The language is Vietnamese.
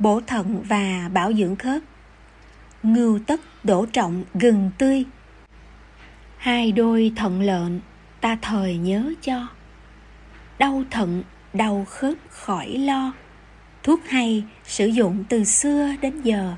bổ thận và bảo dưỡng khớp. Ngưu tất đổ trọng gừng tươi. Hai đôi thận lợn ta thời nhớ cho. Đau thận, đau khớp khỏi lo. Thuốc hay sử dụng từ xưa đến giờ